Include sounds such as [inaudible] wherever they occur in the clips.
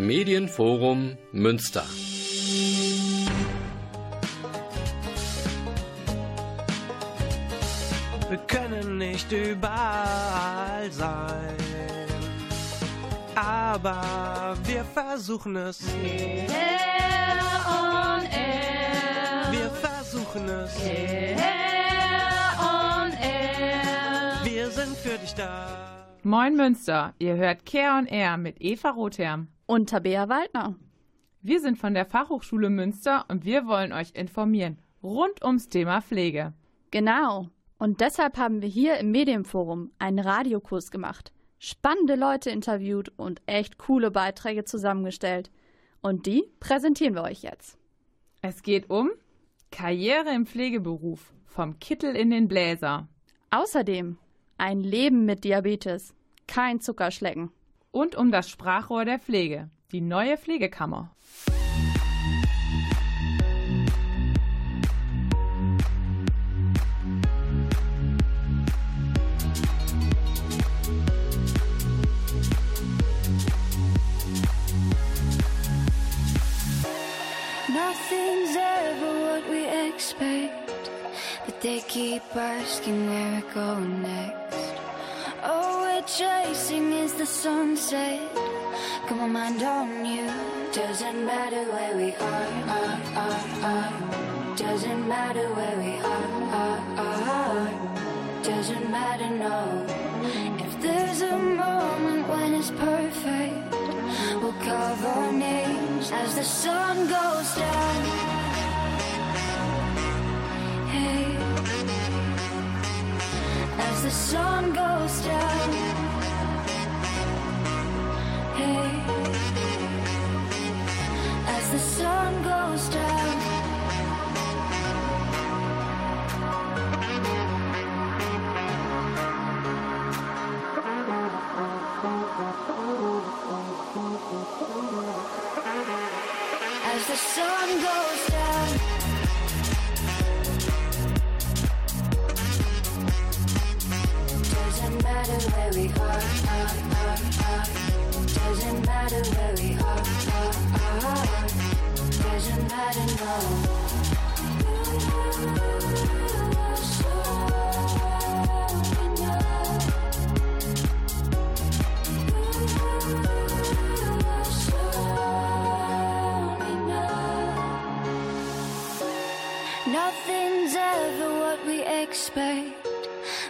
Medienforum Münster. Wir können nicht überall sein, aber wir versuchen es. Air on Air. Wir versuchen es. Air on Air. Wir sind für dich da. Moin Münster, ihr hört Care on Air mit Eva Rotherm. Und Tabea Waldner. Wir sind von der Fachhochschule Münster und wir wollen euch informieren rund ums Thema Pflege. Genau. Und deshalb haben wir hier im Medienforum einen Radiokurs gemacht, spannende Leute interviewt und echt coole Beiträge zusammengestellt. Und die präsentieren wir euch jetzt. Es geht um Karriere im Pflegeberuf, vom Kittel in den Bläser. Außerdem ein Leben mit Diabetes, kein Zuckerschlecken. Und um das Sprachrohr der Pflege, die neue Pflegekammer. Nothing's ever what we expect, but they keep asking where we're going next. We're chasing is the sunset. Got my mind on you. Doesn't matter where we are, are, are, are. Doesn't matter where we are, are, are. Doesn't matter, no. If there's a moment when it's perfect, we'll carve our names as the sun goes down. Hey, the sun goes down. Hey, as the sun goes down. As the sun goes where we are, are, are, are. Doesn't matter where we are, are, are. Doesn't matter, no.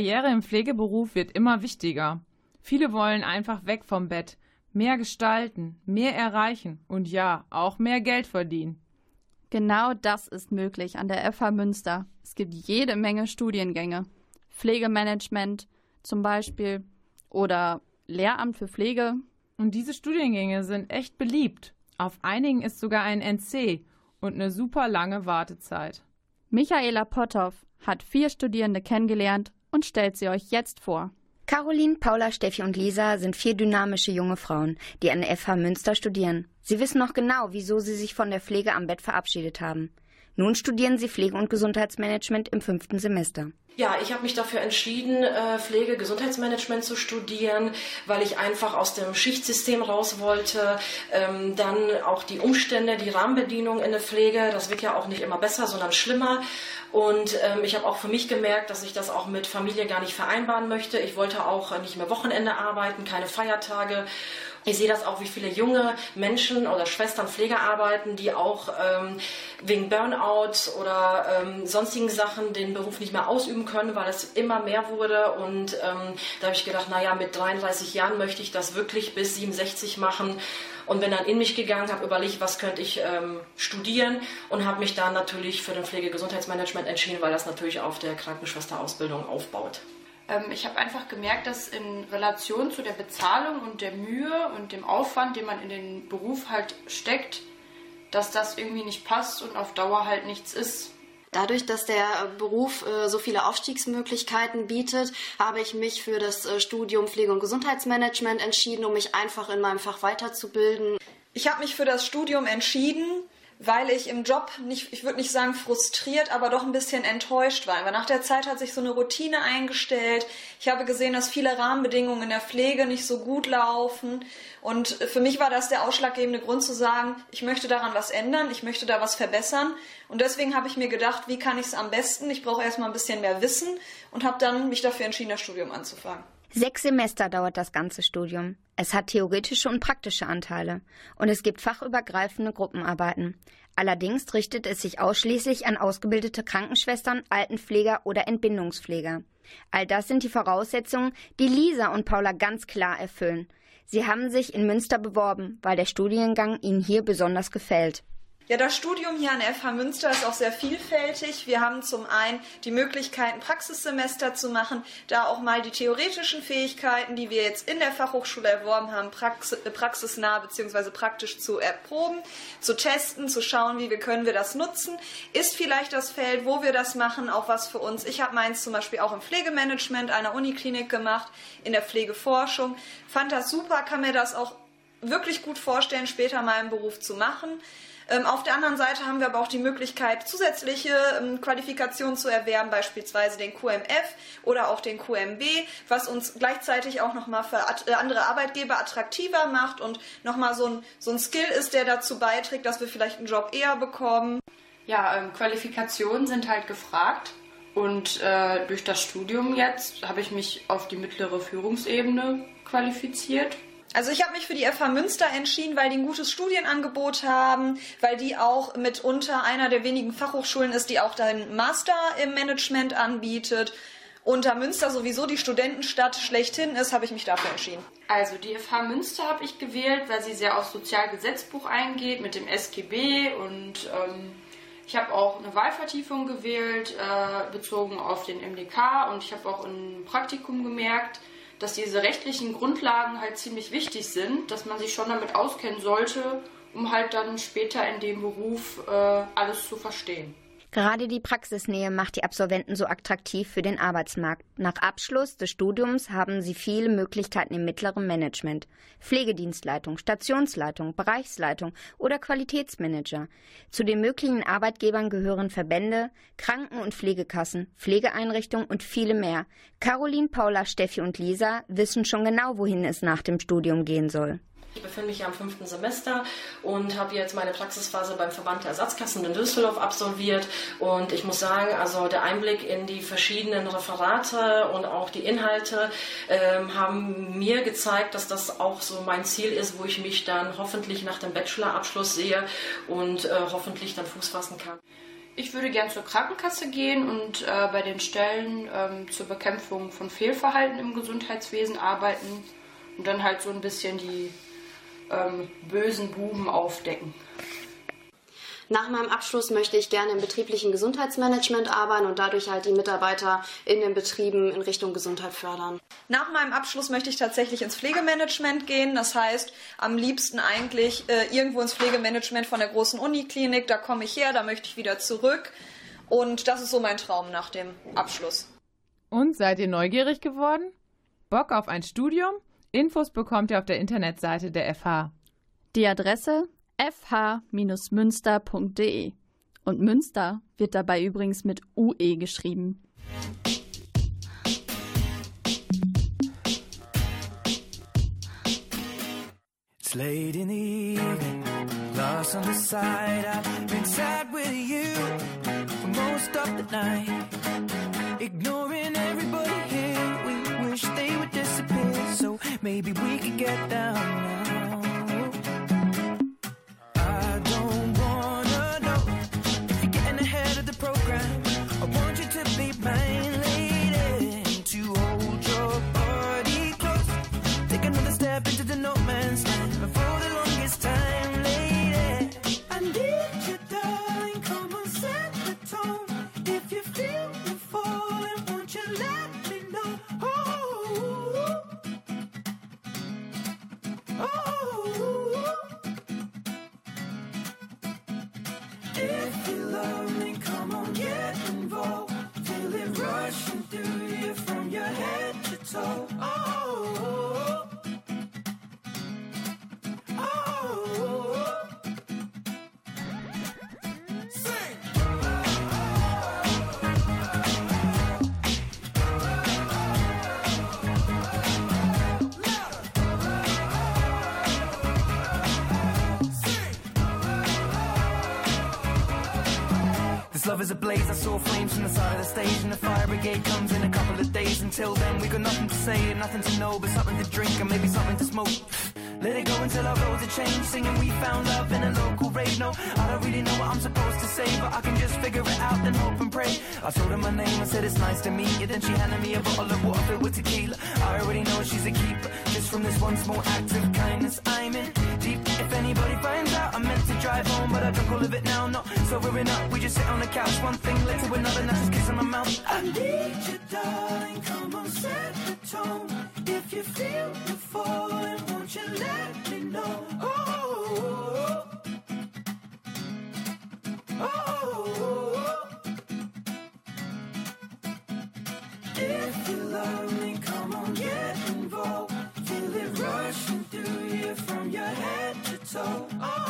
Karriere im Pflegeberuf wird immer wichtiger. Viele wollen einfach weg vom Bett, mehr gestalten, mehr erreichen und ja, auch mehr Geld verdienen. Genau das ist möglich an der FH Münster. Es gibt jede Menge Studiengänge. Pflegemanagement zum Beispiel oder Lehramt für Pflege. Und diese Studiengänge sind echt beliebt. Auf einigen ist sogar ein NC und eine super lange Wartezeit. Michaela Potthoff hat vier Studierende kennengelernt und stellt sie euch jetzt vor. Caroline, Paula, Steffi und Lisa sind vier dynamische junge Frauen, die an der FH Münster studieren. Sie wissen noch genau, wieso sie sich von der Pflege am Bett verabschiedet haben. Nun studieren sie Pflege- und Gesundheitsmanagement im fünften Semester. Ja, ich habe mich dafür entschieden, äh, Pflege, Gesundheitsmanagement zu studieren, weil ich einfach aus dem Schichtsystem raus wollte. Ähm, dann auch die Umstände, die Rahmenbedienungen in der Pflege, das wird ja auch nicht immer besser, sondern schlimmer. Und ähm, ich habe auch für mich gemerkt, dass ich das auch mit Familie gar nicht vereinbaren möchte. Ich wollte auch nicht mehr Wochenende arbeiten, keine Feiertage. Ich sehe das auch, wie viele junge Menschen oder Schwestern Pfleger arbeiten, die auch ähm, wegen Burnout oder ähm, sonstigen Sachen den Beruf nicht mehr ausüben können, weil es immer mehr wurde. Und ähm, da habe ich gedacht, naja, mit 33 Jahren möchte ich das wirklich bis 67 machen. Und bin dann in mich gegangen, habe überlegt, was könnte ich ähm, studieren und habe mich dann natürlich für den Pflegegesundheitsmanagement entschieden, weil das natürlich auf der Krankenschwesterausbildung aufbaut. Ähm, ich habe einfach gemerkt, dass in Relation zu der Bezahlung und der Mühe und dem Aufwand, den man in den Beruf halt steckt, dass das irgendwie nicht passt und auf Dauer halt nichts ist. Dadurch, dass der Beruf äh, so viele Aufstiegsmöglichkeiten bietet, habe ich mich für das äh, Studium Pflege- und Gesundheitsmanagement entschieden, um mich einfach in meinem Fach weiterzubilden. Ich habe mich für das Studium entschieden, weil ich im Job nicht, ich würde nicht sagen frustriert, aber doch ein bisschen enttäuscht war. Weil nach der Zeit hat sich so eine Routine eingestellt. Ich habe gesehen, dass viele Rahmenbedingungen in der Pflege nicht so gut laufen. Und für mich war das der ausschlaggebende Grund zu sagen, ich möchte daran was ändern, ich möchte da was verbessern. Und deswegen habe ich mir gedacht, wie kann ich es am besten? Ich brauche erstmal ein bisschen mehr Wissen und habe dann mich dafür entschieden, das Studium anzufangen. Sechs Semester dauert das ganze Studium. Es hat theoretische und praktische Anteile. Und es gibt fachübergreifende Gruppenarbeiten. Allerdings richtet es sich ausschließlich an ausgebildete Krankenschwestern, Altenpfleger oder Entbindungspfleger. All das sind die Voraussetzungen, die Lisa und Paula ganz klar erfüllen. Sie haben sich in Münster beworben, weil der Studiengang ihnen hier besonders gefällt. Ja, das Studium hier an FH Münster ist auch sehr vielfältig. Wir haben zum einen die Möglichkeit, ein Praxissemester zu machen, da auch mal die theoretischen Fähigkeiten, die wir jetzt in der Fachhochschule erworben haben, äh, praxisnah bzw. praktisch zu erproben, zu testen, zu schauen, wie wir können wir das nutzen. Ist vielleicht das Feld, wo wir das machen, auch was für uns. Ich habe meins zum Beispiel auch im Pflegemanagement einer Uniklinik gemacht, in der Pflegeforschung. Fand das super, kann mir das auch wirklich gut vorstellen, später mal im Beruf zu machen. Ähm, auf der anderen Seite haben wir aber auch die Möglichkeit, zusätzliche ähm, Qualifikationen zu erwerben, beispielsweise den QMF oder auch den QMB, was uns gleichzeitig auch nochmal für äh, andere Arbeitgeber attraktiver macht und nochmal so ein, so ein Skill ist, der dazu beiträgt, dass wir vielleicht einen Job eher bekommen. Ja, ähm, Qualifikationen sind halt gefragt. Und äh, durch das Studium jetzt habe ich mich auf die mittlere Führungsebene qualifiziert. Also ich habe mich für die FH Münster entschieden, weil die ein gutes Studienangebot haben, weil die auch mitunter einer der wenigen Fachhochschulen ist, die auch den Master im Management anbietet. Und da Münster sowieso die Studentenstadt schlechthin ist, habe ich mich dafür entschieden. Also die FH Münster habe ich gewählt, weil sie sehr aufs Sozialgesetzbuch eingeht mit dem SGB und ähm, ich habe auch eine Wahlvertiefung gewählt, äh, bezogen auf den MDK und ich habe auch ein Praktikum gemerkt, dass diese rechtlichen Grundlagen halt ziemlich wichtig sind, dass man sich schon damit auskennen sollte, um halt dann später in dem Beruf äh, alles zu verstehen. Gerade die Praxisnähe macht die Absolventen so attraktiv für den Arbeitsmarkt. Nach Abschluss des Studiums haben sie viele Möglichkeiten im mittleren Management. Pflegedienstleitung, Stationsleitung, Bereichsleitung oder Qualitätsmanager. Zu den möglichen Arbeitgebern gehören Verbände, Kranken- und Pflegekassen, Pflegeeinrichtungen und viele mehr. Caroline, Paula, Steffi und Lisa wissen schon genau, wohin es nach dem Studium gehen soll. Ich befinde mich ja im fünften Semester und habe jetzt meine Praxisphase beim Verband der Ersatzkassen in Düsseldorf absolviert. Und ich muss sagen, also der Einblick in die verschiedenen Referate und auch die Inhalte ähm, haben mir gezeigt, dass das auch so mein Ziel ist, wo ich mich dann hoffentlich nach dem Bachelorabschluss sehe und äh, hoffentlich dann Fuß fassen kann. Ich würde gern zur Krankenkasse gehen und äh, bei den Stellen ähm, zur Bekämpfung von Fehlverhalten im Gesundheitswesen arbeiten und dann halt so ein bisschen die ähm, bösen Buben aufdecken. Nach meinem Abschluss möchte ich gerne im betrieblichen Gesundheitsmanagement arbeiten und dadurch halt die Mitarbeiter in den Betrieben in Richtung Gesundheit fördern. Nach meinem Abschluss möchte ich tatsächlich ins Pflegemanagement gehen. Das heißt, am liebsten eigentlich äh, irgendwo ins Pflegemanagement von der großen Uniklinik. Da komme ich her, da möchte ich wieder zurück. Und das ist so mein Traum nach dem Abschluss. Und seid ihr neugierig geworden? Bock auf ein Studium? Infos bekommt ihr auf der Internetseite der FH. Die Adresse fh-münster.de. Und Münster wird dabei übrigens mit UE geschrieben. It's late in the evening, lost on the side. I've been sad with you for most of the night, ignoring. Maybe we could get down now. I don't wanna know if you're getting ahead of the program. I want you to be mine, This love is a blaze. I saw flames from the side of the stage, and the fire brigade comes in a couple of days. Until then, we got nothing to say and nothing to know, but something to drink and maybe something to smoke. Let it go until our roads are changed. Singing we found love in a local rave. No, I don't really know what I'm supposed to say, but I can just figure it out and hope and pray. I told her my name, I said it's nice to meet you. Then she handed me a bottle of water filled with tequila. I already know she's a keeper. From this one small act of kindness, I'm in deep. If anybody finds out, I'm meant to drive home, but I all of it now. Not sobering up, we just sit on the couch. One thing led to another, now just kissing my mouth. I need you, darling. Come on, set the tone. If you feel so. Oh.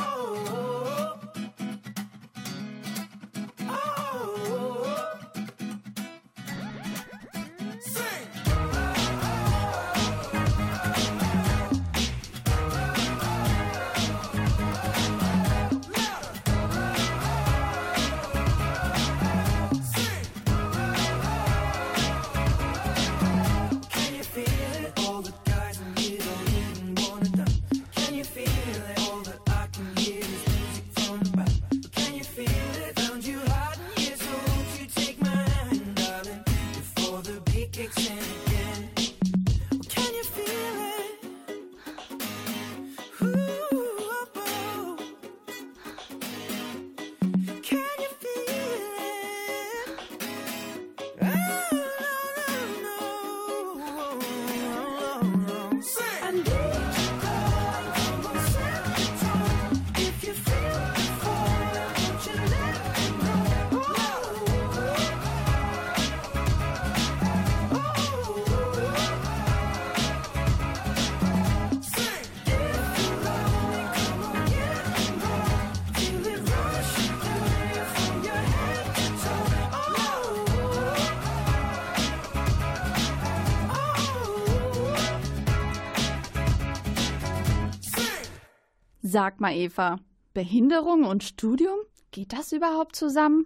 Sag mal, Eva, Behinderung und Studium? Geht das überhaupt zusammen?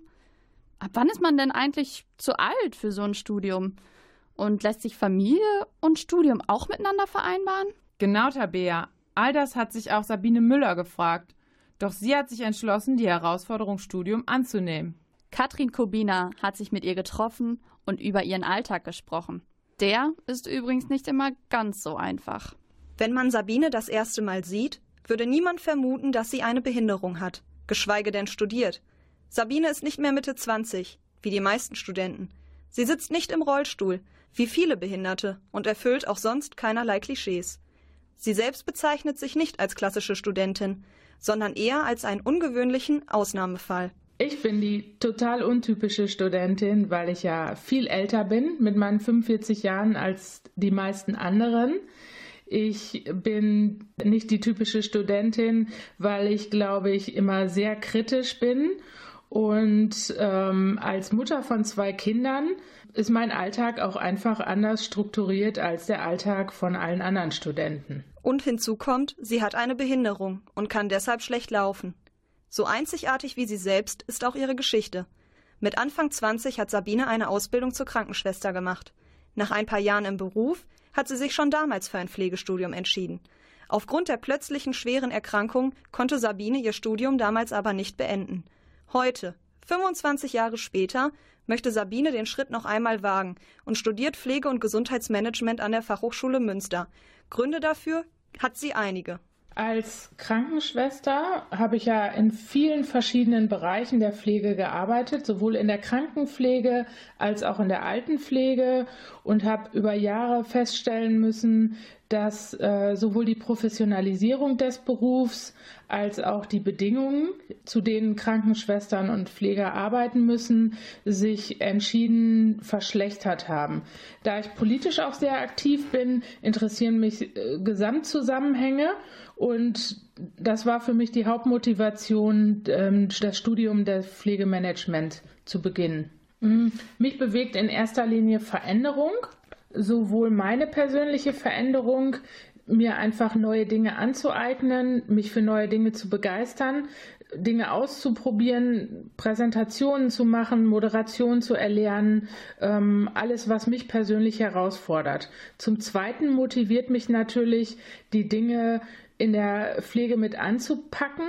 Ab wann ist man denn eigentlich zu alt für so ein Studium? Und lässt sich Familie und Studium auch miteinander vereinbaren? Genau, Tabea. All das hat sich auch Sabine Müller gefragt. Doch sie hat sich entschlossen, die Herausforderung Studium anzunehmen. Katrin Kubina hat sich mit ihr getroffen und über ihren Alltag gesprochen. Der ist übrigens nicht immer ganz so einfach. Wenn man Sabine das erste Mal sieht, würde niemand vermuten, dass sie eine Behinderung hat, geschweige denn studiert. Sabine ist nicht mehr Mitte 20, wie die meisten Studenten. Sie sitzt nicht im Rollstuhl, wie viele Behinderte, und erfüllt auch sonst keinerlei Klischees. Sie selbst bezeichnet sich nicht als klassische Studentin, sondern eher als einen ungewöhnlichen Ausnahmefall. Ich bin die total untypische Studentin, weil ich ja viel älter bin mit meinen 45 Jahren als die meisten anderen. Ich bin nicht die typische Studentin, weil ich, glaube ich, immer sehr kritisch bin. Und ähm, als Mutter von zwei Kindern ist mein Alltag auch einfach anders strukturiert als der Alltag von allen anderen Studenten. Und hinzu kommt, sie hat eine Behinderung und kann deshalb schlecht laufen. So einzigartig wie sie selbst ist auch ihre Geschichte. Mit Anfang 20 hat Sabine eine Ausbildung zur Krankenschwester gemacht. Nach ein paar Jahren im Beruf hat sie sich schon damals für ein Pflegestudium entschieden. Aufgrund der plötzlichen schweren Erkrankung konnte Sabine ihr Studium damals aber nicht beenden. Heute, 25 Jahre später, möchte Sabine den Schritt noch einmal wagen und studiert Pflege- und Gesundheitsmanagement an der Fachhochschule Münster. Gründe dafür hat sie einige. Als Krankenschwester habe ich ja in vielen verschiedenen Bereichen der Pflege gearbeitet, sowohl in der Krankenpflege als auch in der Altenpflege und habe über Jahre feststellen müssen, dass äh, sowohl die Professionalisierung des Berufs als auch die Bedingungen, zu denen Krankenschwestern und Pfleger arbeiten müssen, sich entschieden verschlechtert haben. Da ich politisch auch sehr aktiv bin, interessieren mich äh, Gesamtzusammenhänge und das war für mich die Hauptmotivation, ähm, das Studium der Pflegemanagement zu beginnen. Mhm. Mich bewegt in erster Linie Veränderung sowohl meine persönliche Veränderung, mir einfach neue Dinge anzueignen, mich für neue Dinge zu begeistern, Dinge auszuprobieren, Präsentationen zu machen, Moderation zu erlernen, ähm, alles, was mich persönlich herausfordert. Zum Zweiten motiviert mich natürlich, die Dinge in der Pflege mit anzupacken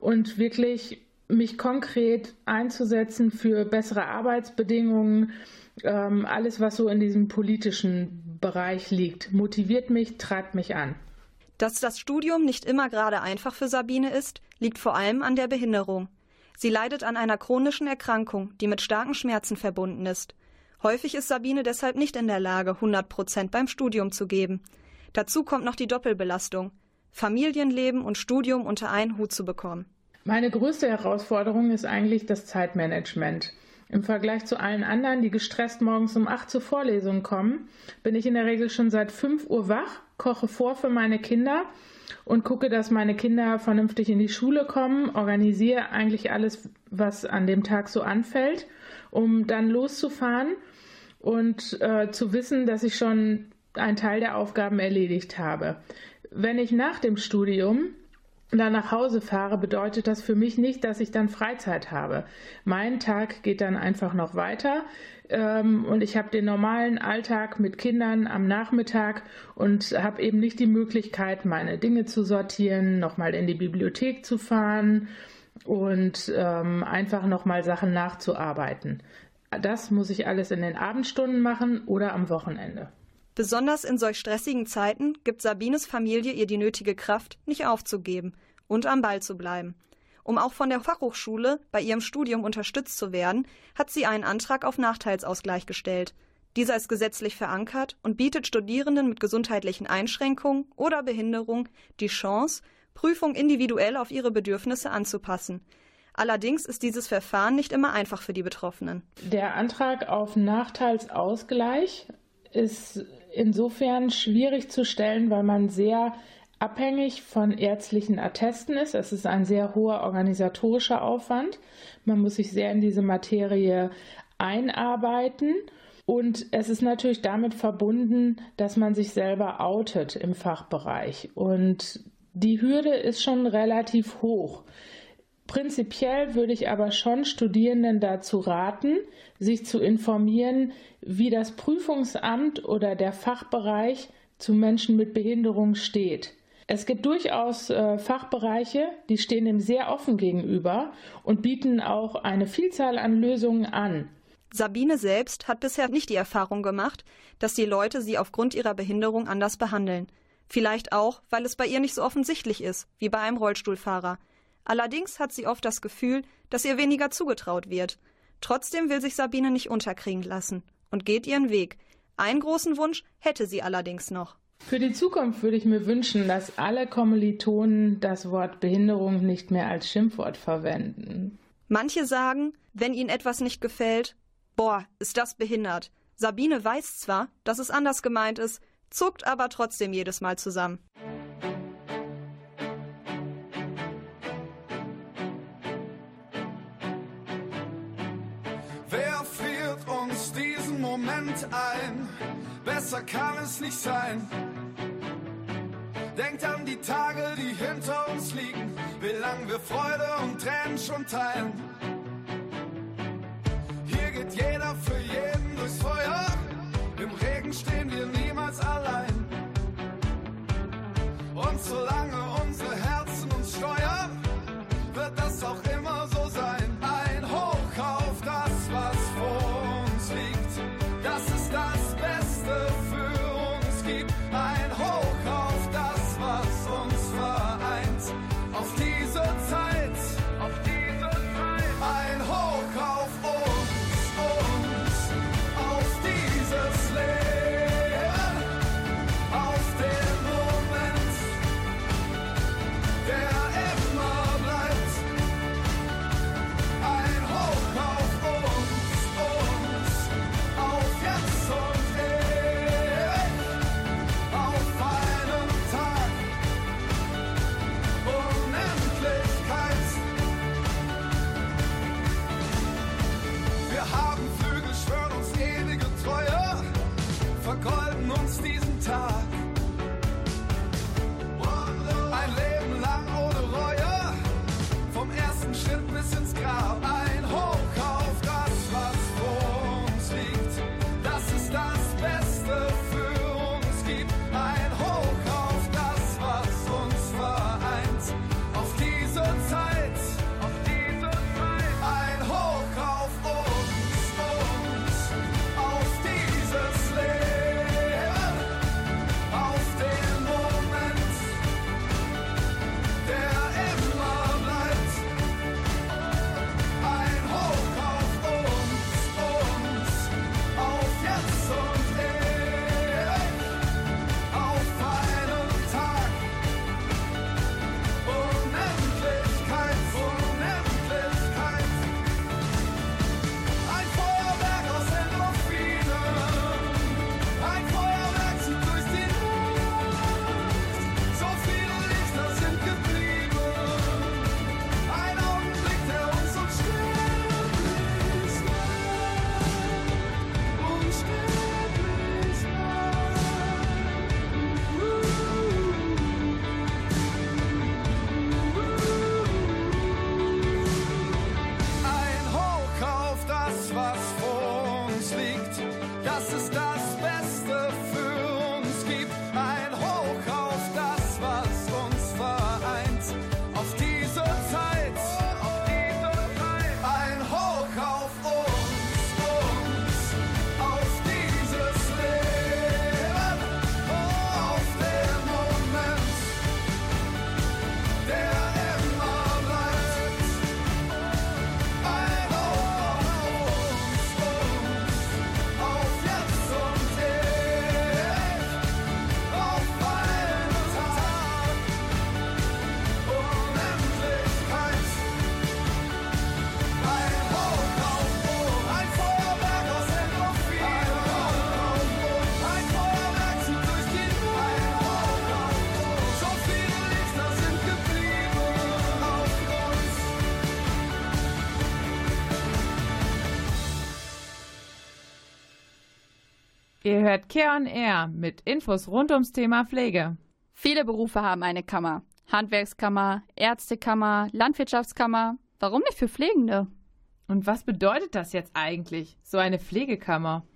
und wirklich mich konkret einzusetzen für bessere Arbeitsbedingungen, ähm, alles, was so in diesem politischen Bereich liegt, motiviert mich, treibt mich an. Dass das Studium nicht immer gerade einfach für Sabine ist, liegt vor allem an der Behinderung. Sie leidet an einer chronischen Erkrankung, die mit starken Schmerzen verbunden ist. Häufig ist Sabine deshalb nicht in der Lage, 100 Prozent beim Studium zu geben. Dazu kommt noch die Doppelbelastung. Familienleben und Studium unter einen Hut zu bekommen. Meine größte Herausforderung ist eigentlich das Zeitmanagement. Im Vergleich zu allen anderen, die gestresst morgens um 8 zur Vorlesung kommen, bin ich in der Regel schon seit 5 Uhr wach, koche vor für meine Kinder und gucke, dass meine Kinder vernünftig in die Schule kommen, organisiere eigentlich alles, was an dem Tag so anfällt, um dann loszufahren und äh, zu wissen, dass ich schon einen Teil der Aufgaben erledigt habe. Wenn ich nach dem Studium dann nach Hause fahre, bedeutet das für mich nicht, dass ich dann Freizeit habe. Mein Tag geht dann einfach noch weiter ähm, und ich habe den normalen Alltag mit Kindern am Nachmittag und habe eben nicht die Möglichkeit, meine Dinge zu sortieren, nochmal in die Bibliothek zu fahren und ähm, einfach nochmal Sachen nachzuarbeiten. Das muss ich alles in den Abendstunden machen oder am Wochenende. Besonders in solch stressigen Zeiten gibt Sabines Familie ihr die nötige Kraft, nicht aufzugeben und am Ball zu bleiben. Um auch von der Fachhochschule bei ihrem Studium unterstützt zu werden, hat sie einen Antrag auf Nachteilsausgleich gestellt. Dieser ist gesetzlich verankert und bietet Studierenden mit gesundheitlichen Einschränkungen oder Behinderung die Chance, Prüfung individuell auf ihre Bedürfnisse anzupassen. Allerdings ist dieses Verfahren nicht immer einfach für die Betroffenen. Der Antrag auf Nachteilsausgleich ist insofern schwierig zu stellen, weil man sehr abhängig von ärztlichen Attesten ist. Es ist ein sehr hoher organisatorischer Aufwand. Man muss sich sehr in diese Materie einarbeiten. Und es ist natürlich damit verbunden, dass man sich selber outet im Fachbereich. Und die Hürde ist schon relativ hoch. Prinzipiell würde ich aber schon Studierenden dazu raten, sich zu informieren, wie das Prüfungsamt oder der Fachbereich zu Menschen mit Behinderung steht. Es gibt durchaus äh, Fachbereiche, die stehen dem sehr offen gegenüber und bieten auch eine Vielzahl an Lösungen an. Sabine selbst hat bisher nicht die Erfahrung gemacht, dass die Leute sie aufgrund ihrer Behinderung anders behandeln. Vielleicht auch, weil es bei ihr nicht so offensichtlich ist, wie bei einem Rollstuhlfahrer. Allerdings hat sie oft das Gefühl, dass ihr weniger zugetraut wird. Trotzdem will sich Sabine nicht unterkriegen lassen und geht ihren Weg. Einen großen Wunsch hätte sie allerdings noch. Für die Zukunft würde ich mir wünschen, dass alle Kommilitonen das Wort Behinderung nicht mehr als Schimpfwort verwenden. Manche sagen, wenn ihnen etwas nicht gefällt, boah, ist das behindert. Sabine weiß zwar, dass es anders gemeint ist, zuckt aber trotzdem jedes Mal zusammen. Moment ein, besser kann es nicht sein. Denkt an die Tage, die hinter uns liegen, wie lang wir Freude und Tränen schon teilen. Hier geht jeder für jeden durchs Feuer, im Regen stehen wir niemals allein. Und solange Ihr hört Care on Air mit Infos rund ums Thema Pflege. Viele Berufe haben eine Kammer. Handwerkskammer, Ärztekammer, Landwirtschaftskammer. Warum nicht für Pflegende? Und was bedeutet das jetzt eigentlich, so eine Pflegekammer?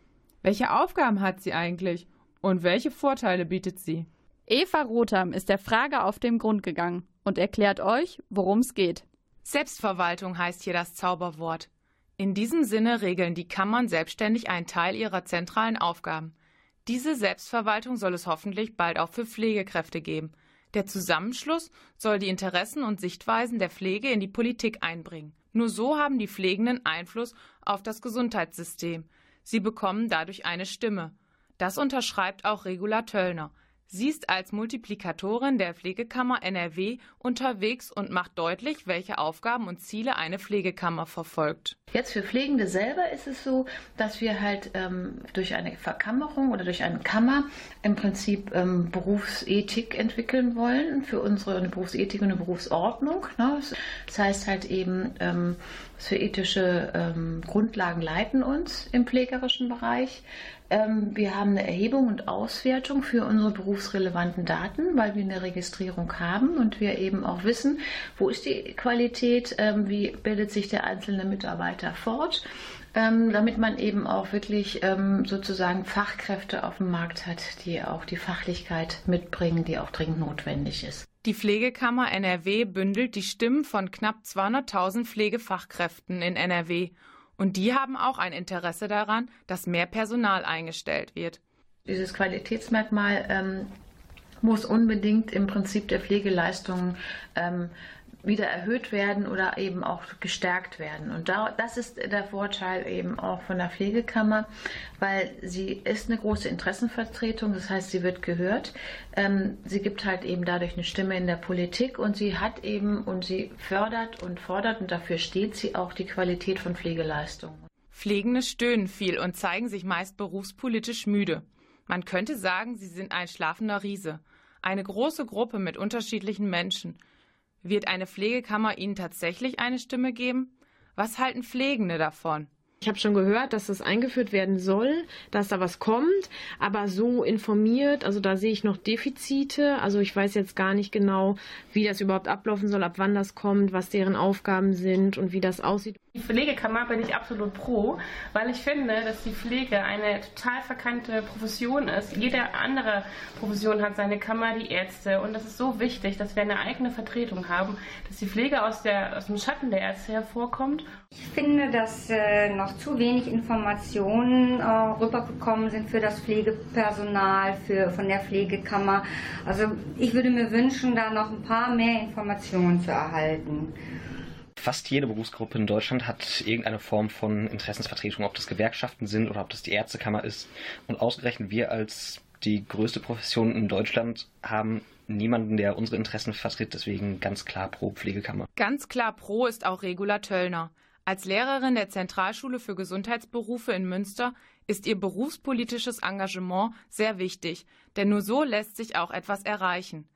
Welche Aufgaben hat sie eigentlich und welche Vorteile bietet sie? Eva Rotham ist der Frage auf den Grund gegangen und erklärt euch, worum es geht. Selbstverwaltung heißt hier das Zauberwort. In diesem Sinne regeln die Kammern selbstständig einen Teil ihrer zentralen Aufgaben. Diese Selbstverwaltung soll es hoffentlich bald auch für Pflegekräfte geben. Der Zusammenschluss soll die Interessen und Sichtweisen der Pflege in die Politik einbringen. Nur so haben die Pflegenden Einfluss auf das Gesundheitssystem. Sie bekommen dadurch eine Stimme. Das unterschreibt auch Regula Töllner. Sie ist als Multiplikatorin der Pflegekammer NRW unterwegs und macht deutlich, welche Aufgaben und Ziele eine Pflegekammer verfolgt. Jetzt für Pflegende selber ist es so, dass wir halt ähm, durch eine Verkammerung oder durch eine Kammer im Prinzip ähm, Berufsethik entwickeln wollen für unsere eine Berufsethik und eine Berufsordnung. Ne? Das heißt halt eben, ähm, für ethische ähm, Grundlagen leiten uns im pflegerischen Bereich. Ähm, wir haben eine Erhebung und Auswertung für unsere berufsrelevanten Daten, weil wir eine Registrierung haben und wir eben auch wissen, wo ist die Qualität, ähm, wie bildet sich der einzelne Mitarbeiter fort ähm, damit man eben auch wirklich sozusagen Fachkräfte auf dem Markt hat, die auch die Fachlichkeit mitbringen, die auch dringend notwendig ist. Die Pflegekammer NRW bündelt die Stimmen von knapp 200.000 Pflegefachkräften in NRW. Und die haben auch ein Interesse daran, dass mehr Personal eingestellt wird. Dieses Qualitätsmerkmal ähm, muss unbedingt im Prinzip der Pflegeleistungen ähm, wieder erhöht werden oder eben auch gestärkt werden. Und da, das ist der Vorteil eben auch von der Pflegekammer, weil sie ist eine große Interessenvertretung, das heißt, sie wird gehört. Ähm, sie gibt halt eben dadurch eine Stimme in der Politik und sie hat eben und sie fördert und fordert und dafür steht sie auch die Qualität von Pflegeleistungen. Pflegende stöhnen viel und zeigen sich meist berufspolitisch müde. Man könnte sagen, sie sind ein schlafender Riese. Eine große Gruppe mit unterschiedlichen Menschen. Wird eine Pflegekammer Ihnen tatsächlich eine Stimme geben? Was halten Pflegende davon? Ich habe schon gehört, dass das eingeführt werden soll, dass da was kommt, aber so informiert, also da sehe ich noch Defizite. Also ich weiß jetzt gar nicht genau, wie das überhaupt ablaufen soll, ab wann das kommt, was deren Aufgaben sind und wie das aussieht. Die Pflegekammer bin ich absolut pro, weil ich finde, dass die Pflege eine total verkannte Profession ist. Jede andere Profession hat seine Kammer, die Ärzte. Und das ist so wichtig, dass wir eine eigene Vertretung haben, dass die Pflege aus, der, aus dem Schatten der Ärzte hervorkommt. Ich finde, dass äh, noch zu wenig Informationen äh, rübergekommen sind für das Pflegepersonal, für, von der Pflegekammer. Also ich würde mir wünschen, da noch ein paar mehr Informationen zu erhalten. Fast jede Berufsgruppe in Deutschland hat irgendeine Form von Interessensvertretung, ob das Gewerkschaften sind oder ob das die Ärztekammer ist. Und ausgerechnet wir als die größte Profession in Deutschland haben niemanden, der unsere Interessen vertritt. Deswegen ganz klar pro Pflegekammer. Ganz klar pro ist auch Regula Töllner. Als Lehrerin der Zentralschule für Gesundheitsberufe in Münster ist ihr berufspolitisches Engagement sehr wichtig, denn nur so lässt sich auch etwas erreichen.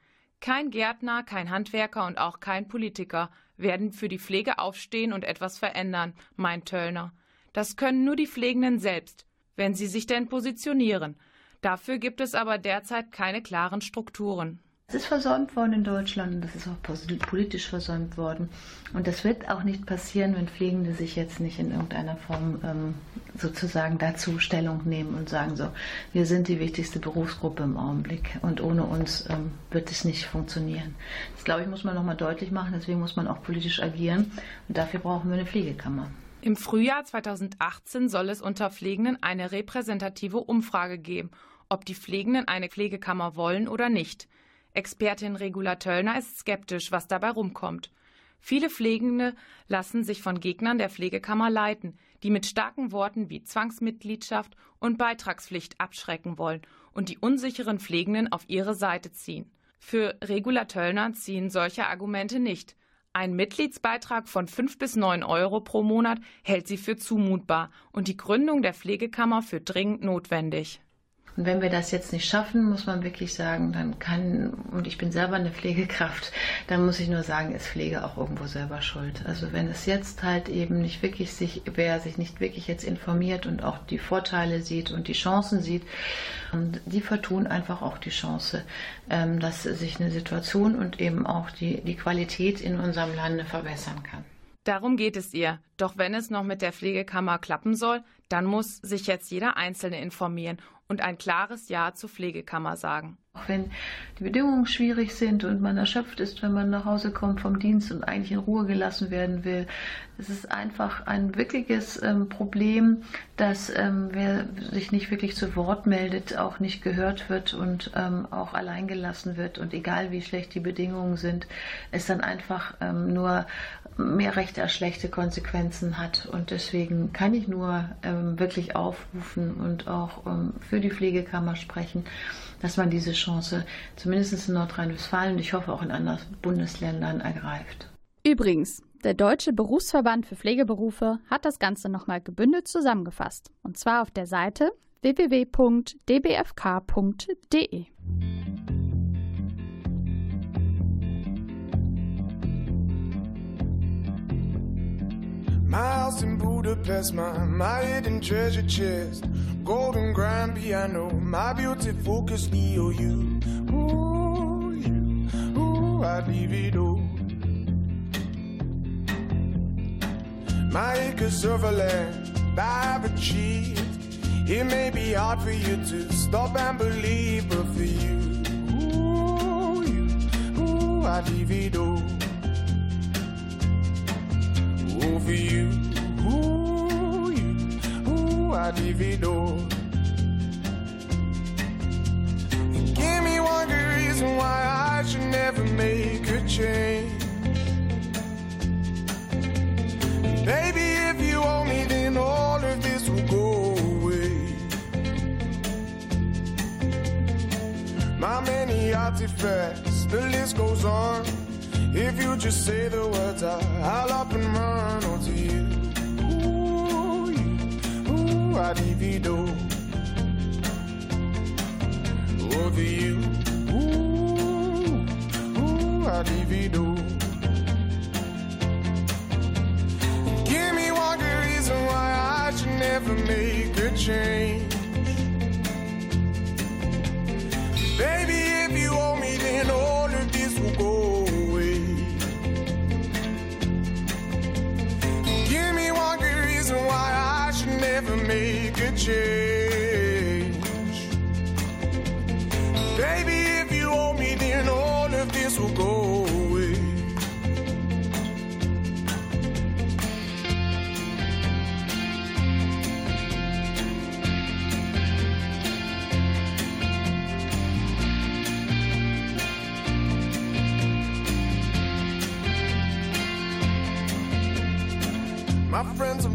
Kein Gärtner, kein Handwerker und auch kein Politiker werden für die Pflege aufstehen und etwas verändern, meint Töllner. Das können nur die Pflegenden selbst, wenn sie sich denn positionieren. Dafür gibt es aber derzeit keine klaren Strukturen. Es ist versäumt worden in Deutschland und das ist auch politisch versäumt worden. Und das wird auch nicht passieren, wenn Pflegende sich jetzt nicht in irgendeiner Form ähm, sozusagen dazu Stellung nehmen und sagen so, wir sind die wichtigste Berufsgruppe im Augenblick und ohne uns ähm, wird es nicht funktionieren. Das glaube ich muss man nochmal deutlich machen, deswegen muss man auch politisch agieren und dafür brauchen wir eine Pflegekammer. Im Frühjahr 2018 soll es unter Pflegenden eine repräsentative Umfrage geben, ob die Pflegenden eine Pflegekammer wollen oder nicht. Expertin Regula Töllner ist skeptisch, was dabei rumkommt. Viele Pflegende lassen sich von Gegnern der Pflegekammer leiten, die mit starken Worten wie Zwangsmitgliedschaft und Beitragspflicht abschrecken wollen und die unsicheren Pflegenden auf ihre Seite ziehen. Für Regula Töllner ziehen solche Argumente nicht. Ein Mitgliedsbeitrag von 5 bis 9 Euro pro Monat hält sie für zumutbar und die Gründung der Pflegekammer für dringend notwendig. Und wenn wir das jetzt nicht schaffen, muss man wirklich sagen, dann kann, und ich bin selber eine Pflegekraft, dann muss ich nur sagen, ist Pflege auch irgendwo selber schuld. Also wenn es jetzt halt eben nicht wirklich sich, wer sich nicht wirklich jetzt informiert und auch die Vorteile sieht und die Chancen sieht, und die vertun einfach auch die Chance, ähm, dass sich eine Situation und eben auch die, die Qualität in unserem Lande verbessern kann. Darum geht es ihr. Doch wenn es noch mit der Pflegekammer klappen soll, dann muss sich jetzt jeder Einzelne informieren und ein klares Ja zur Pflegekammer sagen. Auch wenn die Bedingungen schwierig sind und man erschöpft ist, wenn man nach Hause kommt vom Dienst und eigentlich in Ruhe gelassen werden will, es ist einfach ein wirkliches ähm, Problem, dass ähm, wer sich nicht wirklich zu Wort meldet, auch nicht gehört wird und ähm, auch allein gelassen wird. Und egal wie schlecht die Bedingungen sind, es dann einfach ähm, nur mehr recht als schlechte Konsequenzen hat. Und deswegen kann ich nur ähm, wirklich aufrufen und auch ähm, für die Pflegekammer sprechen, dass man diese Chance zumindest in Nordrhein-Westfalen und ich hoffe auch in anderen Bundesländern ergreift. Übrigens, der Deutsche Berufsverband für Pflegeberufe hat das Ganze nochmal gebündelt zusammengefasst. Und zwar auf der Seite www.dbfk.de. My house in Budapest, my, my hidden treasure chest. golden grand piano, my beauty focus, EOU. Ooh, you, ooh, I'd leave it all. My acres of land I've achieved. It may be hard for you to stop and believe, but for you, ooh, you, ooh, I'd leave it all. For you, ooh, you, ooh, I leave it all. Give me one good reason why I should never make a change. Baby, if you owe me, then all of this will go away. My many artifacts, the list goes on. If you just say the words, I, I'll up and run onto you. Ooh, ooh, I divido. Over you, ooh, ooh, I divido. Give me one good reason why I should never make a change.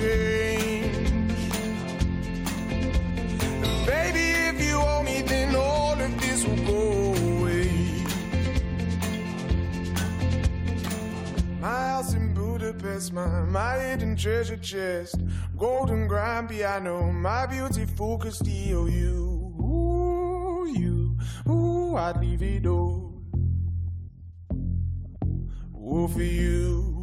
Change. Baby, if you owe me, then all of this will go away. My house in Budapest, my, my hidden treasure chest, golden grand piano, my EOU. Ooh, you, ooh, I'd leave it all. Ooh, for you,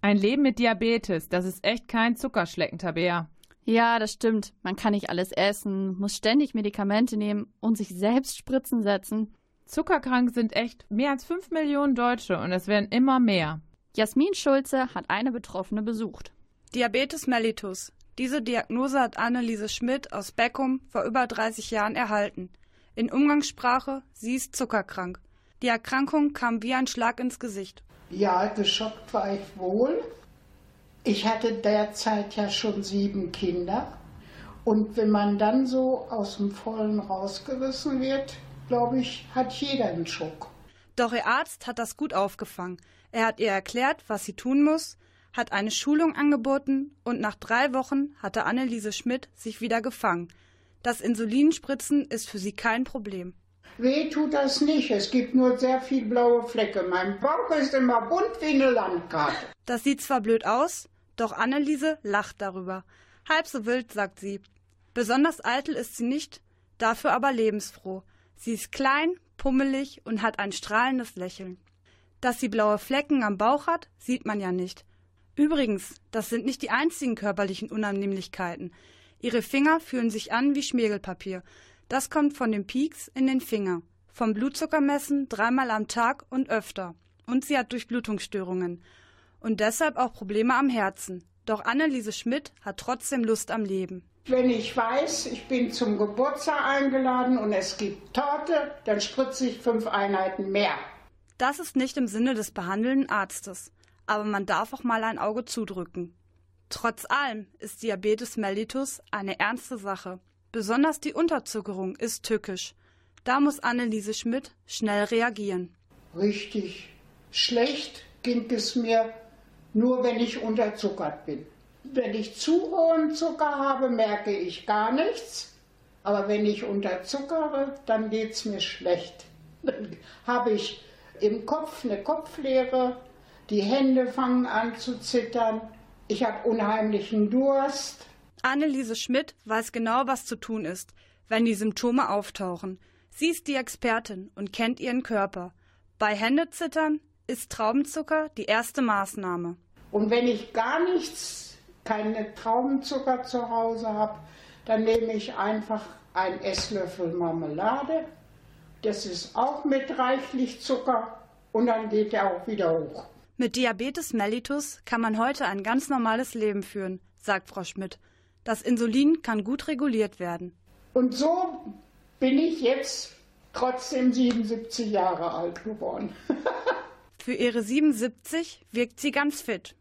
Ein Leben mit Diabetes, das ist echt kein Zuckerschlecken, Tabea. Ja, das stimmt. Man kann nicht alles essen, muss ständig Medikamente nehmen und sich selbst Spritzen setzen. Zuckerkrank sind echt mehr als 5 Millionen Deutsche und es werden immer mehr. Jasmin Schulze hat eine Betroffene besucht. Diabetes mellitus. Diese Diagnose hat Anneliese Schmidt aus Beckum vor über 30 Jahren erhalten. In Umgangssprache, sie ist zuckerkrank. Die Erkrankung kam wie ein Schlag ins Gesicht. Ja, geschockt war ich wohl. Ich hatte derzeit ja schon sieben Kinder. Und wenn man dann so aus dem Vollen rausgerissen wird, glaube ich, hat jeder einen Schock. Doch ihr Arzt hat das gut aufgefangen. Er hat ihr erklärt, was sie tun muss, hat eine Schulung angeboten und nach drei Wochen hatte Anneliese Schmidt sich wieder gefangen. Das Insulinspritzen ist für sie kein Problem. Weh tut das nicht. Es gibt nur sehr viel blaue Flecke. Mein Bauch ist immer bunt wie eine Landkarte. Das sieht zwar blöd aus, doch Anneliese lacht darüber. Halb so wild, sagt sie. Besonders eitel ist sie nicht, dafür aber lebensfroh. Sie ist klein, pummelig und hat ein strahlendes Lächeln. Dass sie blaue Flecken am Bauch hat, sieht man ja nicht. Übrigens, das sind nicht die einzigen körperlichen Unannehmlichkeiten. Ihre Finger fühlen sich an wie Schmirgelpapier. Das kommt von den Pieks in den Finger, vom Blutzuckermessen dreimal am Tag und öfter. Und sie hat Durchblutungsstörungen. Und deshalb auch Probleme am Herzen. Doch Anneliese Schmidt hat trotzdem Lust am Leben. Wenn ich weiß, ich bin zum Geburtstag eingeladen und es gibt Torte, dann spritze ich fünf Einheiten mehr. Das ist nicht im Sinne des behandelnden Arztes, aber man darf auch mal ein Auge zudrücken. Trotz allem ist Diabetes mellitus eine ernste Sache. Besonders die Unterzuckerung ist tückisch. Da muss Anneliese Schmidt schnell reagieren. Richtig schlecht ging es mir nur, wenn ich unterzuckert bin. Wenn ich zu hohen Zucker habe, merke ich gar nichts. Aber wenn ich unterzuckere, dann geht es mir schlecht. Dann habe ich im Kopf eine Kopfleere, die Hände fangen an zu zittern, ich habe unheimlichen Durst. Anneliese Schmidt weiß genau, was zu tun ist, wenn die Symptome auftauchen. Sie ist die Expertin und kennt ihren Körper. Bei Händezittern ist Traubenzucker die erste Maßnahme. Und wenn ich gar nichts, keine Traubenzucker zu Hause habe, dann nehme ich einfach einen Esslöffel Marmelade. Das ist auch mit reichlich Zucker und dann geht er auch wieder hoch. Mit Diabetes mellitus kann man heute ein ganz normales Leben führen, sagt Frau Schmidt. Das Insulin kann gut reguliert werden. Und so bin ich jetzt trotzdem 77 Jahre alt geworden. [laughs] Für ihre 77 wirkt sie ganz fit.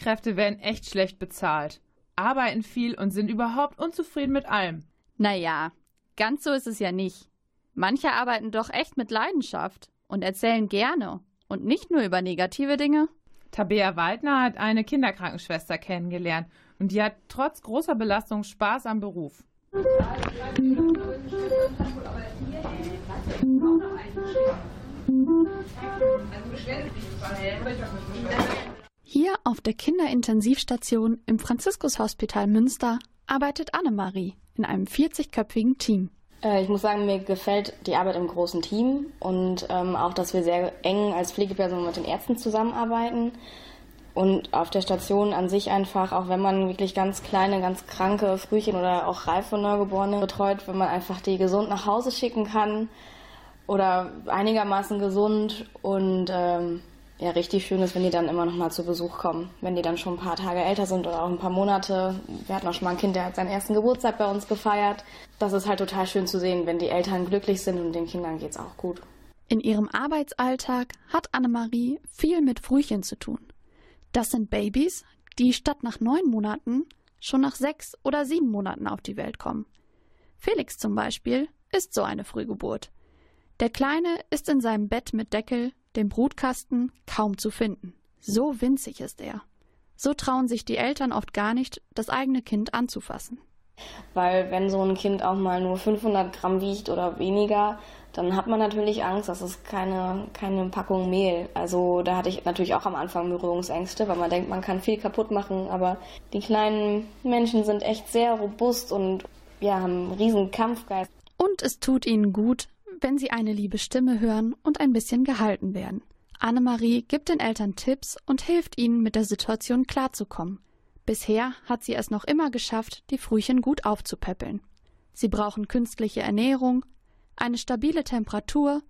Pflegekräfte werden echt schlecht bezahlt, arbeiten viel und sind überhaupt unzufrieden mit allem. Naja, ganz so ist es ja nicht. Manche arbeiten doch echt mit Leidenschaft und erzählen gerne und nicht nur über negative Dinge. Tabea Waldner hat eine Kinderkrankenschwester kennengelernt und die hat trotz großer Belastung Spaß am Beruf. Hier auf der Kinderintensivstation im Franziskushospital Münster arbeitet Annemarie in einem 40-köpfigen Team. Äh, Ich muss sagen, mir gefällt die Arbeit im großen Team und ähm, auch, dass wir sehr eng als Pflegeperson mit den Ärzten zusammenarbeiten. Und auf der Station an sich einfach, auch wenn man wirklich ganz kleine, ganz kranke Frühchen oder auch reife Neugeborene betreut, wenn man einfach die gesund nach Hause schicken kann oder einigermaßen gesund und ähm, ja, richtig schön ist, wenn die dann immer noch mal zu Besuch kommen. Wenn die dann schon ein paar Tage älter sind oder auch ein paar Monate. Wir hatten auch schon mal ein Kind, der hat seinen ersten Geburtstag bei uns gefeiert. Das ist halt total schön zu sehen, wenn die Eltern glücklich sind und den Kindern geht's auch gut. In ihrem Arbeitsalltag hat Annemarie viel mit Frühchen zu tun. Das sind Babys, die statt nach neun Monaten schon nach sechs oder sieben Monaten auf die Welt kommen. Felix zum Beispiel ist so eine Frühgeburt. Der Kleine ist in seinem Bett mit Deckel, dem Brutkasten, kaum zu finden. So winzig ist er. So trauen sich die Eltern oft gar nicht, das eigene Kind anzufassen. Weil wenn so ein Kind auch mal nur 500 Gramm wiegt oder weniger, dann hat man natürlich Angst, das ist keine, keine Packung Mehl. Also da hatte ich natürlich auch am Anfang Berührungsängste, weil man denkt, man kann viel kaputt machen, aber die kleinen Menschen sind echt sehr robust und ja, haben einen riesen Kampfgeist. Und es tut ihnen gut, wenn sie eine liebe Stimme hören und ein bisschen gehalten werden. Annemarie gibt den Eltern Tipps und hilft ihnen, mit der Situation klarzukommen. Bisher hat sie es noch immer geschafft, die Frühchen gut aufzupäppeln. Sie brauchen künstliche Ernährung, eine stabile Temperatur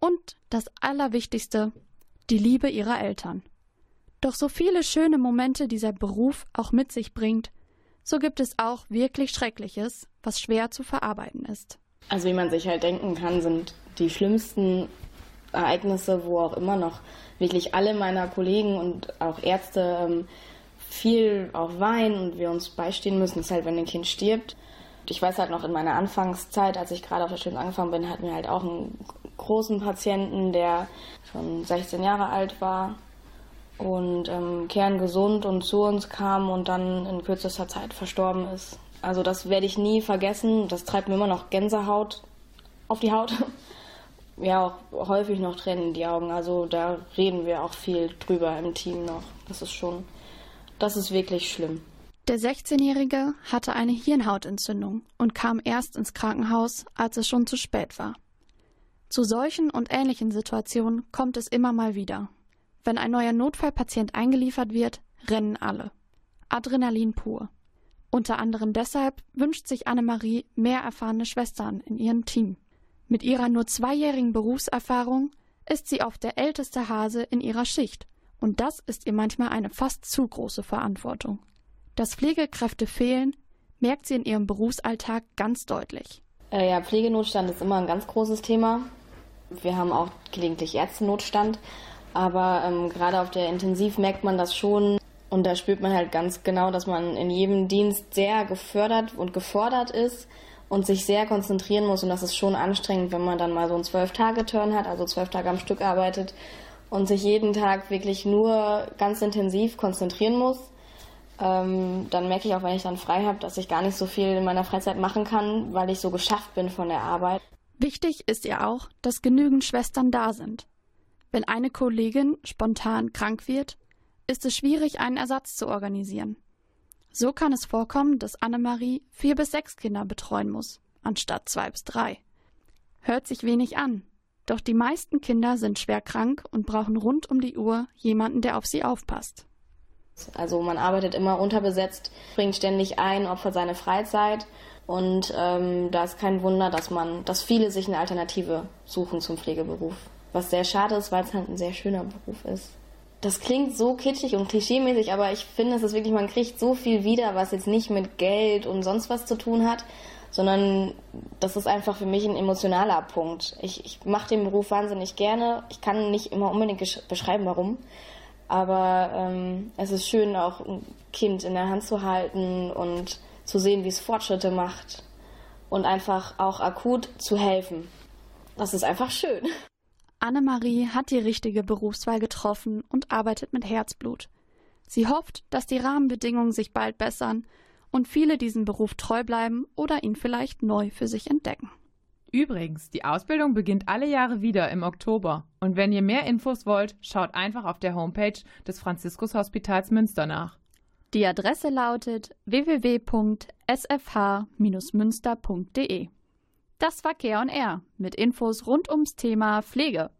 und das Allerwichtigste, die Liebe ihrer Eltern. Doch so viele schöne Momente dieser Beruf auch mit sich bringt, so gibt es auch wirklich Schreckliches, was schwer zu verarbeiten ist. Also wie man sich halt denken kann, sind die schlimmsten Ereignisse, wo auch immer noch wirklich alle meiner Kollegen und auch Ärzte ähm, viel auch weinen und wir uns beistehen müssen, ist halt, wenn ein Kind stirbt. Ich weiß halt noch in meiner Anfangszeit, als ich gerade auf der Station angefangen bin, hatten wir halt auch einen großen Patienten, der schon 16 Jahre alt war und ähm, kerngesund und zu uns kam und dann in kürzester Zeit verstorben ist. Also das werde ich nie vergessen. Das treibt mir immer noch Gänsehaut auf die Haut. [laughs] Ja, auch häufig noch Tränen in die Augen. Also da reden wir auch viel drüber im Team noch. Das ist schon, das ist wirklich schlimm. Der 16-Jährige hatte eine Hirnhautentzündung und kam erst ins Krankenhaus, als es schon zu spät war. Zu solchen und ähnlichen Situationen kommt es immer mal wieder. Wenn ein neuer Notfallpatient eingeliefert wird, rennen alle. Adrenalin pur. Unter anderem deshalb wünscht sich Annemarie mehr erfahrene Schwestern in ihrem Team. Mit ihrer nur zweijährigen Berufserfahrung ist sie oft der älteste Hase in ihrer Schicht. Und das ist ihr manchmal eine fast zu große Verantwortung. Dass Pflegekräfte fehlen, merkt sie in ihrem Berufsalltag ganz deutlich. Äh, ja, Pflegenotstand ist immer ein ganz großes Thema. Wir haben auch gelegentlich Ärztenotstand, aber ähm, gerade auf der Intensiv merkt man das schon. Und da spürt man halt ganz genau, dass man in jedem Dienst sehr gefördert und gefordert ist und sich sehr konzentrieren muss. Und das ist schon anstrengend, wenn man dann mal so einen Zwölf-Tage-Turn hat, also zwölf Tage am Stück arbeitet und sich jeden Tag wirklich nur ganz intensiv konzentrieren muss. Ähm, dann merke ich auch, wenn ich dann frei habe, dass ich gar nicht so viel in meiner Freizeit machen kann, weil ich so geschafft bin von der Arbeit. Wichtig ist ihr auch, dass genügend Schwestern da sind. Wenn eine Kollegin spontan krank wird, ist es schwierig, einen Ersatz zu organisieren. So kann es vorkommen, dass Annemarie vier bis sechs Kinder betreuen muss, anstatt zwei bis drei. Hört sich wenig an, doch die meisten Kinder sind schwer krank und brauchen rund um die Uhr jemanden, der auf sie aufpasst. Also man arbeitet immer unterbesetzt, bringt ständig ein, opfert seine Freizeit und ähm, da ist kein Wunder, dass man, dass viele sich eine Alternative suchen zum Pflegeberuf. Was sehr schade ist, weil es halt ein sehr schöner Beruf ist. Das klingt so kitschig und klischeemäßig, aber ich finde, es ist wirklich, man kriegt so viel wieder, was jetzt nicht mit Geld und sonst was zu tun hat, sondern das ist einfach für mich ein emotionaler Punkt. Ich, ich mache den Beruf wahnsinnig gerne. Ich kann nicht immer unbedingt beschreiben, warum. Aber ähm, es ist schön, auch ein Kind in der Hand zu halten und zu sehen, wie es Fortschritte macht und einfach auch akut zu helfen. Das ist einfach schön. Annemarie hat die richtige Berufswahl getroffen und arbeitet mit Herzblut. Sie hofft, dass die Rahmenbedingungen sich bald bessern und viele diesem Beruf treu bleiben oder ihn vielleicht neu für sich entdecken. Übrigens, die Ausbildung beginnt alle Jahre wieder im Oktober. Und wenn ihr mehr Infos wollt, schaut einfach auf der Homepage des Franziskus Hospitals Münster nach. Die Adresse lautet www.sfh-münster.de. Das war Care on Air mit Infos rund ums Thema Pflege.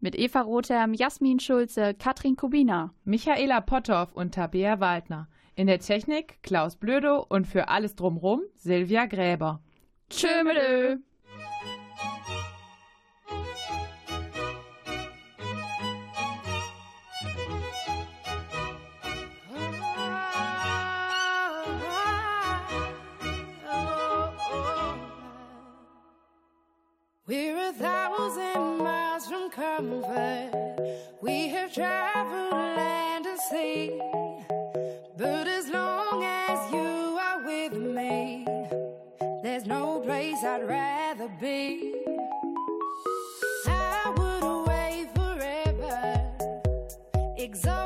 Mit Eva Rotherm, Jasmin Schulze, Katrin Kubina, Michaela Potthoff und Tabea Waldner. In der Technik Klaus Blödo und für alles drumrum Silvia Gräber. Tschö, We're a thousand miles from comfort. We have traveled land and sea. But as long as you are with me, there's no place I'd rather be. I would away forever. Exhausted.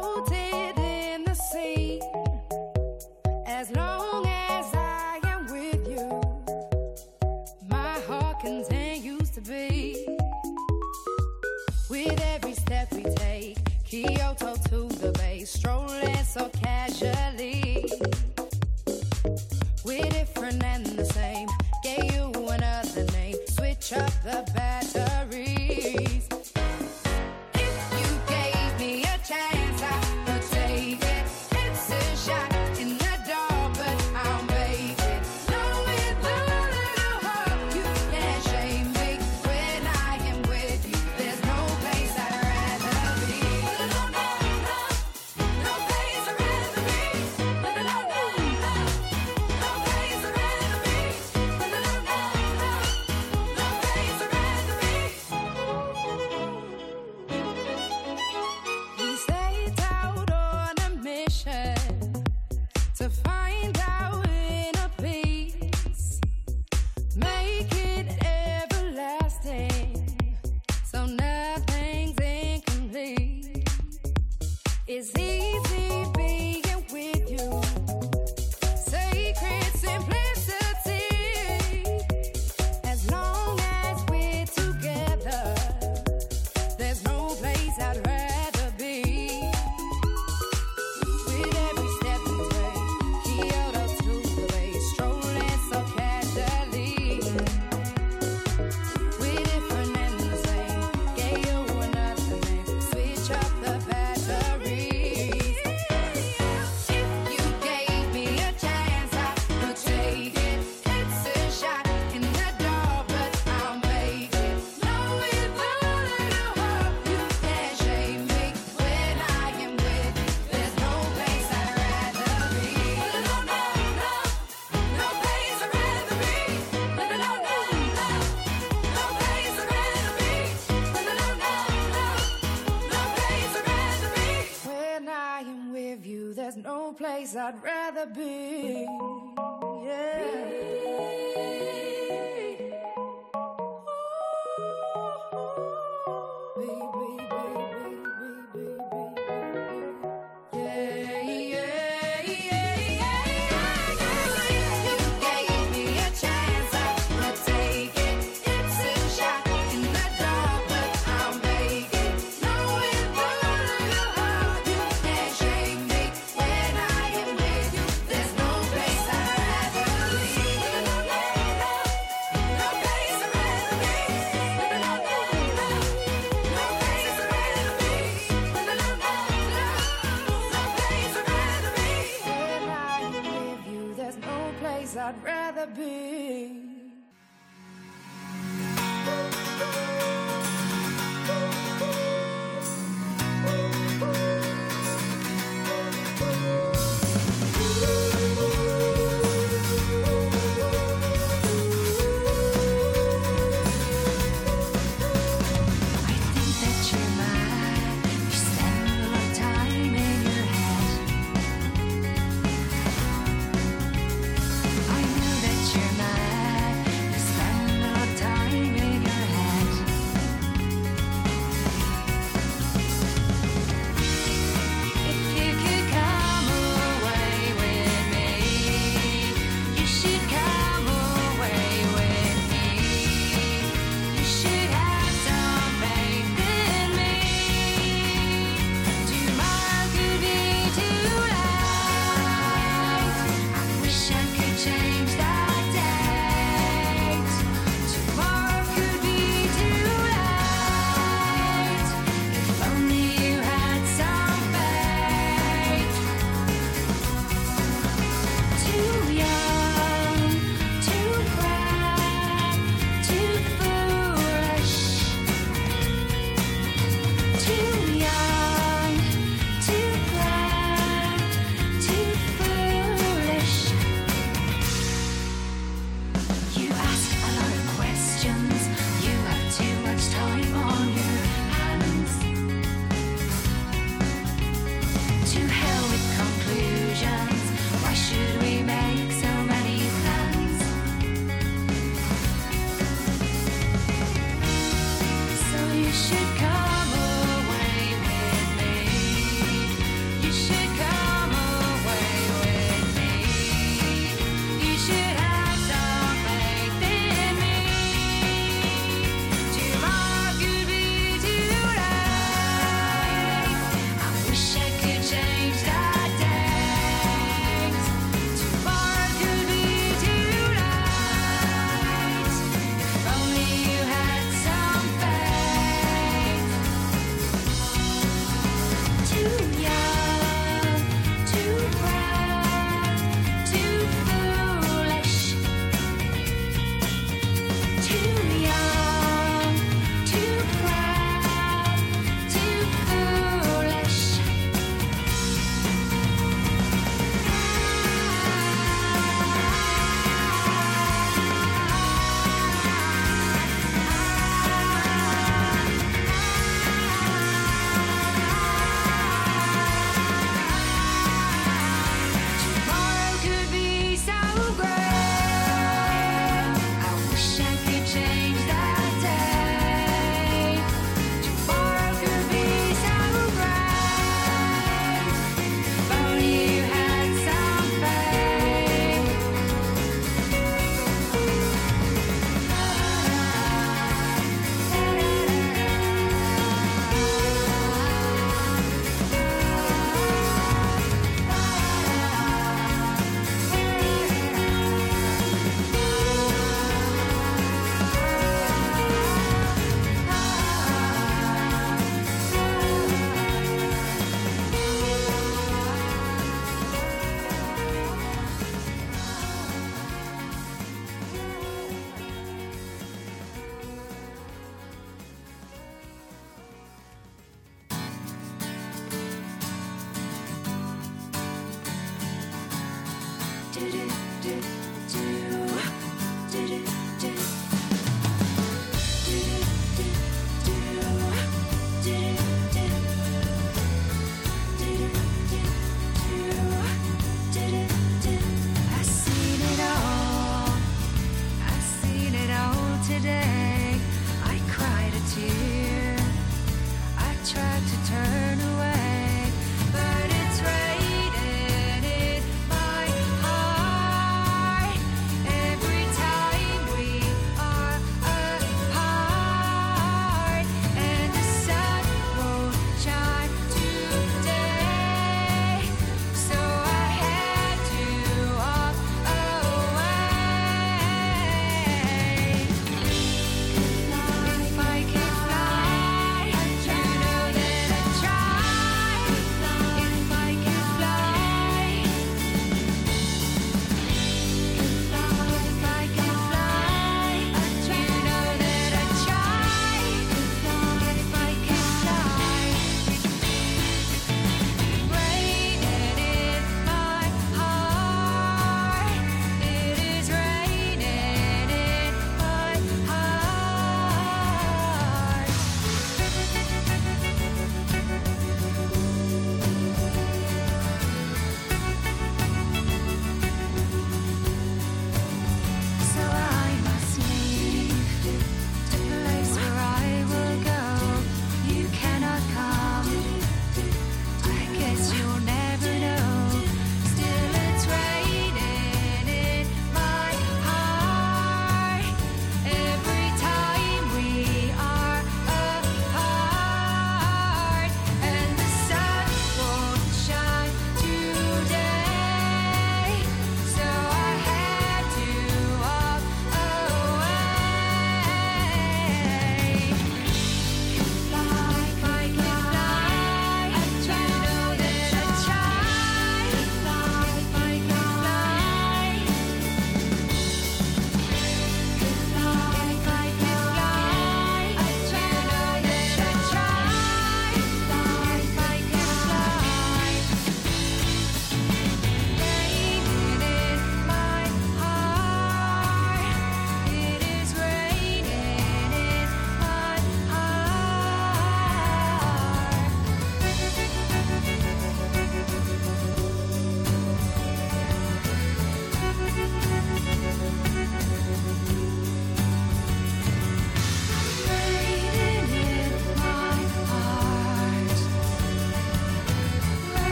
place I'd rather be.